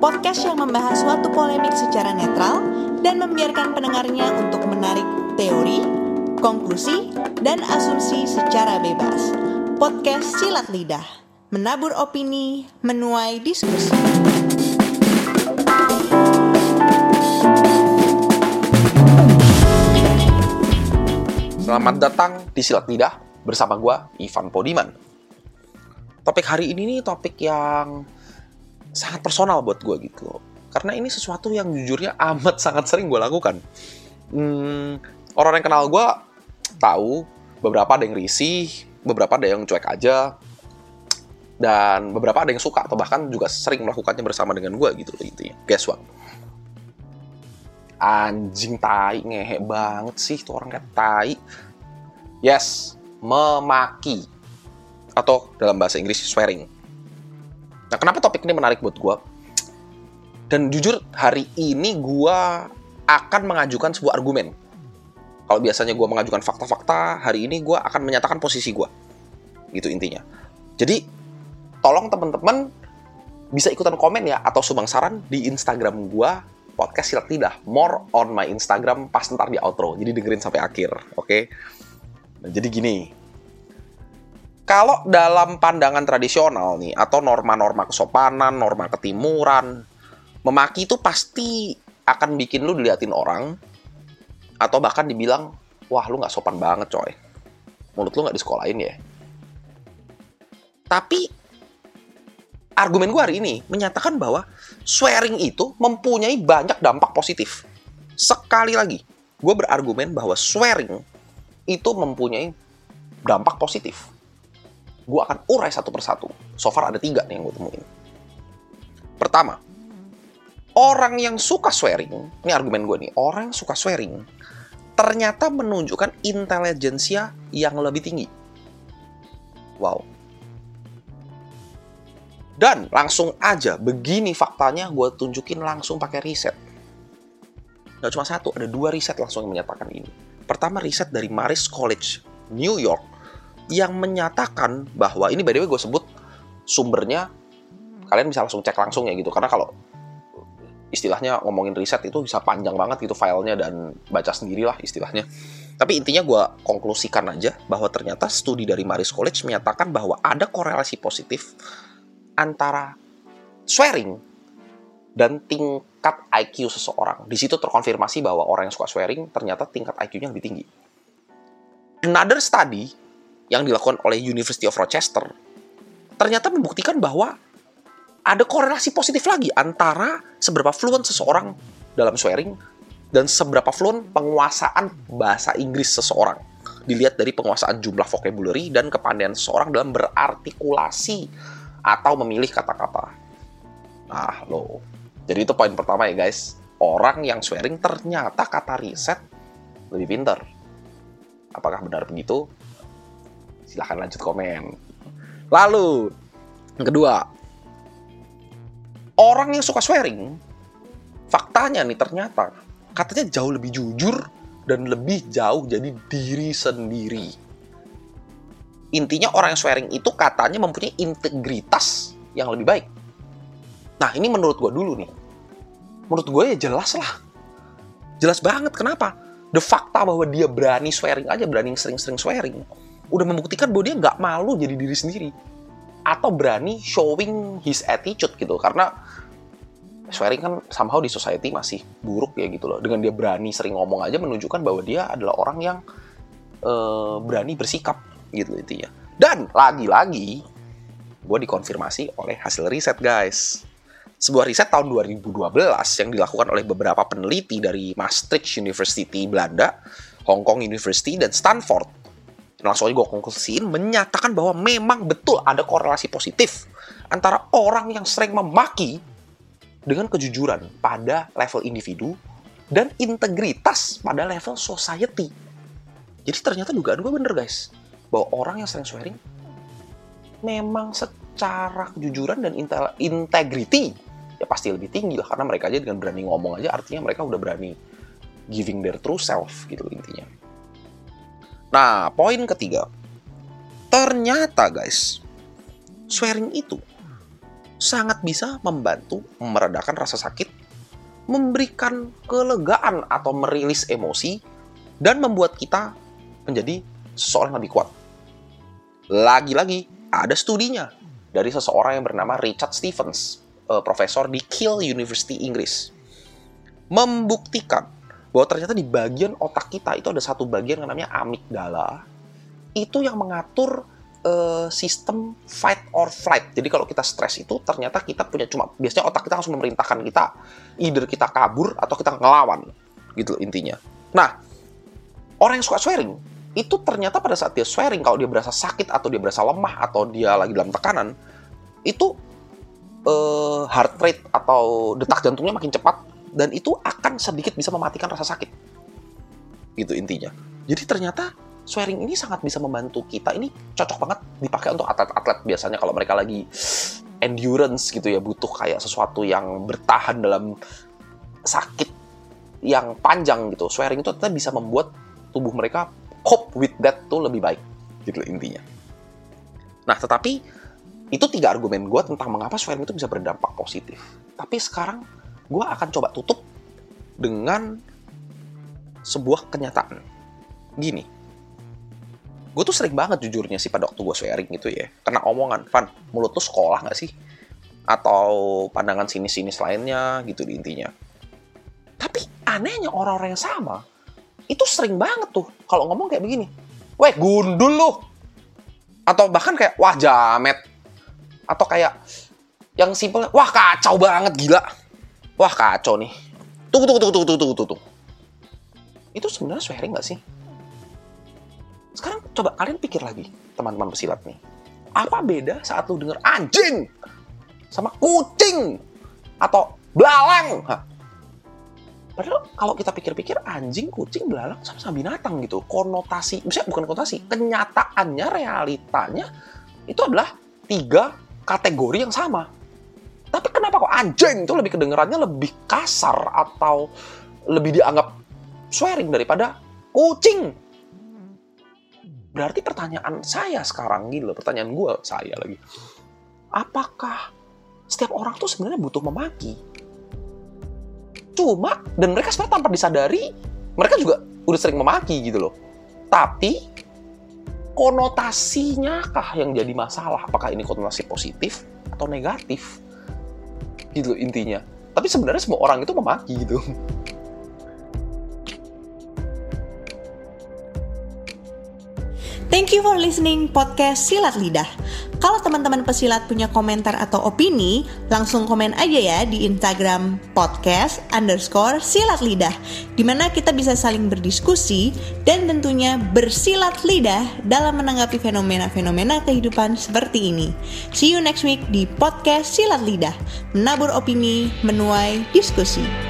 podcast yang membahas suatu polemik secara netral dan membiarkan pendengarnya untuk menarik teori, konklusi, dan asumsi secara bebas. Podcast Silat Lidah, menabur opini, menuai diskusi. Selamat datang di Silat Lidah bersama gua Ivan Podiman. Topik hari ini nih topik yang sangat personal buat gua gitu loh. Karena ini sesuatu yang jujurnya amat sangat sering gue lakukan. Hmm, orang yang kenal gua tahu beberapa ada yang risih, beberapa ada yang cuek aja, dan beberapa ada yang suka atau bahkan juga sering melakukannya bersama dengan gua gitu loh intinya. Guess what? anjing tai ngehe banget sih tuh orang kayak tai yes memaki atau dalam bahasa Inggris swearing nah kenapa topik ini menarik buat gue dan jujur hari ini gue akan mengajukan sebuah argumen. Kalau biasanya gue mengajukan fakta-fakta hari ini gue akan menyatakan posisi gue gitu intinya. Jadi tolong teman-teman bisa ikutan komen ya atau sumbang saran di Instagram gue podcast silat lidah. More on my Instagram pas ntar di outro. Jadi dengerin sampai akhir oke? Okay? nah, jadi gini kalau dalam pandangan tradisional nih atau norma-norma kesopanan norma ketimuran memaki itu pasti akan bikin lu diliatin orang atau bahkan dibilang wah lu nggak sopan banget coy mulut lu nggak di sekolahin ya tapi argumen gue hari ini menyatakan bahwa swearing itu mempunyai banyak dampak positif. Sekali lagi, gue berargumen bahwa swearing itu mempunyai dampak positif. Gue akan urai satu persatu. So far ada tiga nih yang gue temuin. Pertama, orang yang suka swearing, ini argumen gue nih, orang yang suka swearing, ternyata menunjukkan intelijensia yang lebih tinggi. Wow, dan langsung aja, begini faktanya gue tunjukin langsung pakai riset. Gak cuma satu, ada dua riset langsung yang menyatakan ini. Pertama riset dari Marist College, New York, yang menyatakan bahwa, ini by the way gue sebut sumbernya, kalian bisa langsung cek langsung ya gitu. Karena kalau istilahnya ngomongin riset itu bisa panjang banget gitu filenya dan baca sendirilah istilahnya. Tapi intinya gue konklusikan aja bahwa ternyata studi dari Marist College menyatakan bahwa ada korelasi positif antara swearing dan tingkat IQ seseorang. Di situ terkonfirmasi bahwa orang yang suka swearing ternyata tingkat IQ-nya lebih tinggi. Another study yang dilakukan oleh University of Rochester ternyata membuktikan bahwa ada korelasi positif lagi antara seberapa fluent seseorang dalam swearing dan seberapa fluent penguasaan bahasa Inggris seseorang. Dilihat dari penguasaan jumlah vocabulary dan kepandaian seseorang dalam berartikulasi atau memilih kata-kata. Nah, lo. Jadi itu poin pertama ya, guys. Orang yang swearing ternyata kata riset lebih pinter. Apakah benar begitu? Silahkan lanjut komen. Lalu, yang kedua, orang yang suka swearing, faktanya nih ternyata katanya jauh lebih jujur dan lebih jauh jadi diri sendiri intinya orang yang swearing itu katanya mempunyai integritas yang lebih baik. Nah, ini menurut gue dulu nih. Menurut gue ya jelas lah. Jelas banget. Kenapa? The fakta bahwa dia berani swearing aja, berani sering-sering swearing, udah membuktikan bahwa dia nggak malu jadi diri sendiri. Atau berani showing his attitude gitu. Karena swearing kan somehow di society masih buruk ya gitu loh. Dengan dia berani sering ngomong aja menunjukkan bahwa dia adalah orang yang uh, berani bersikap gitu intinya. Dan lagi-lagi gue dikonfirmasi oleh hasil riset guys. Sebuah riset tahun 2012 yang dilakukan oleh beberapa peneliti dari Maastricht University Belanda, Hong Kong University, dan Stanford. Langsung aja gue konklusiin menyatakan bahwa memang betul ada korelasi positif antara orang yang sering memaki dengan kejujuran pada level individu dan integritas pada level society. Jadi ternyata dugaan gue bener guys bahwa orang yang sering swearing memang secara kejujuran dan integrity ya pasti lebih tinggi lah karena mereka aja dengan berani ngomong aja artinya mereka udah berani giving their true self gitu intinya. Nah, poin ketiga. Ternyata guys, swearing itu sangat bisa membantu meredakan rasa sakit, memberikan kelegaan atau merilis emosi, dan membuat kita menjadi seseorang lebih kuat. Lagi-lagi, ada studinya dari seseorang yang bernama Richard Stevens, eh, profesor di Kiel University Inggris, membuktikan bahwa ternyata di bagian otak kita itu ada satu bagian yang namanya amigdala, itu yang mengatur uh, sistem fight or flight. Jadi kalau kita stres itu ternyata kita punya cuma biasanya otak kita langsung memerintahkan kita either kita kabur atau kita ngelawan gitu intinya. Nah, orang yang suka swearing itu ternyata pada saat dia swearing kalau dia berasa sakit atau dia berasa lemah atau dia lagi dalam tekanan itu uh, heart rate atau detak jantungnya makin cepat dan itu akan sedikit bisa mematikan rasa sakit. Gitu intinya. Jadi ternyata swearing ini sangat bisa membantu kita. Ini cocok banget dipakai untuk atlet-atlet biasanya kalau mereka lagi endurance gitu ya, butuh kayak sesuatu yang bertahan dalam sakit yang panjang gitu. Swearing itu ternyata bisa membuat tubuh mereka cope with that tuh lebih baik gitu intinya. Nah, tetapi itu tiga argumen gue tentang mengapa swearing itu bisa berdampak positif. Tapi sekarang gue akan coba tutup dengan sebuah kenyataan. Gini, gue tuh sering banget jujurnya sih pada waktu gue sharing gitu ya. Kena omongan Van mulut tuh sekolah nggak sih? Atau pandangan sinis-sinis lainnya gitu di intinya. Tapi anehnya orang-orang yang sama itu sering banget tuh kalau ngomong kayak begini. Weh gundul lu! Atau bahkan kayak wah jamet. Atau kayak yang simpel wah kacau banget gila wah kacau nih tunggu tunggu tunggu tunggu tunggu tunggu itu sebenarnya swearing nggak sih sekarang coba kalian pikir lagi, teman-teman pesilat nih. Apa beda saat lu denger anjing sama kucing atau belalang? Hah. Padahal kalau kita pikir-pikir anjing, kucing, belalang sama-sama binatang gitu. Konotasi, misalnya bukan konotasi, kenyataannya, realitanya itu adalah tiga kategori yang sama. Tapi kenapa kok anjing itu lebih kedengerannya lebih kasar atau lebih dianggap swearing daripada kucing? Berarti pertanyaan saya sekarang gitu loh, pertanyaan gue, saya lagi. Apakah setiap orang tuh sebenarnya butuh memaki? Cuma, dan mereka sebenarnya tanpa disadari, mereka juga udah sering memaki gitu loh. Tapi, konotasinya kah yang jadi masalah? Apakah ini konotasi positif atau negatif? Gitu intinya. Tapi sebenarnya semua orang itu memaki gitu. Thank you for listening podcast Silat Lidah. Kalau teman-teman pesilat punya komentar atau opini, langsung komen aja ya di Instagram podcast underscore silat lidah, di mana kita bisa saling berdiskusi dan tentunya bersilat lidah dalam menanggapi fenomena-fenomena kehidupan seperti ini. See you next week di podcast Silat Lidah, menabur opini, menuai diskusi.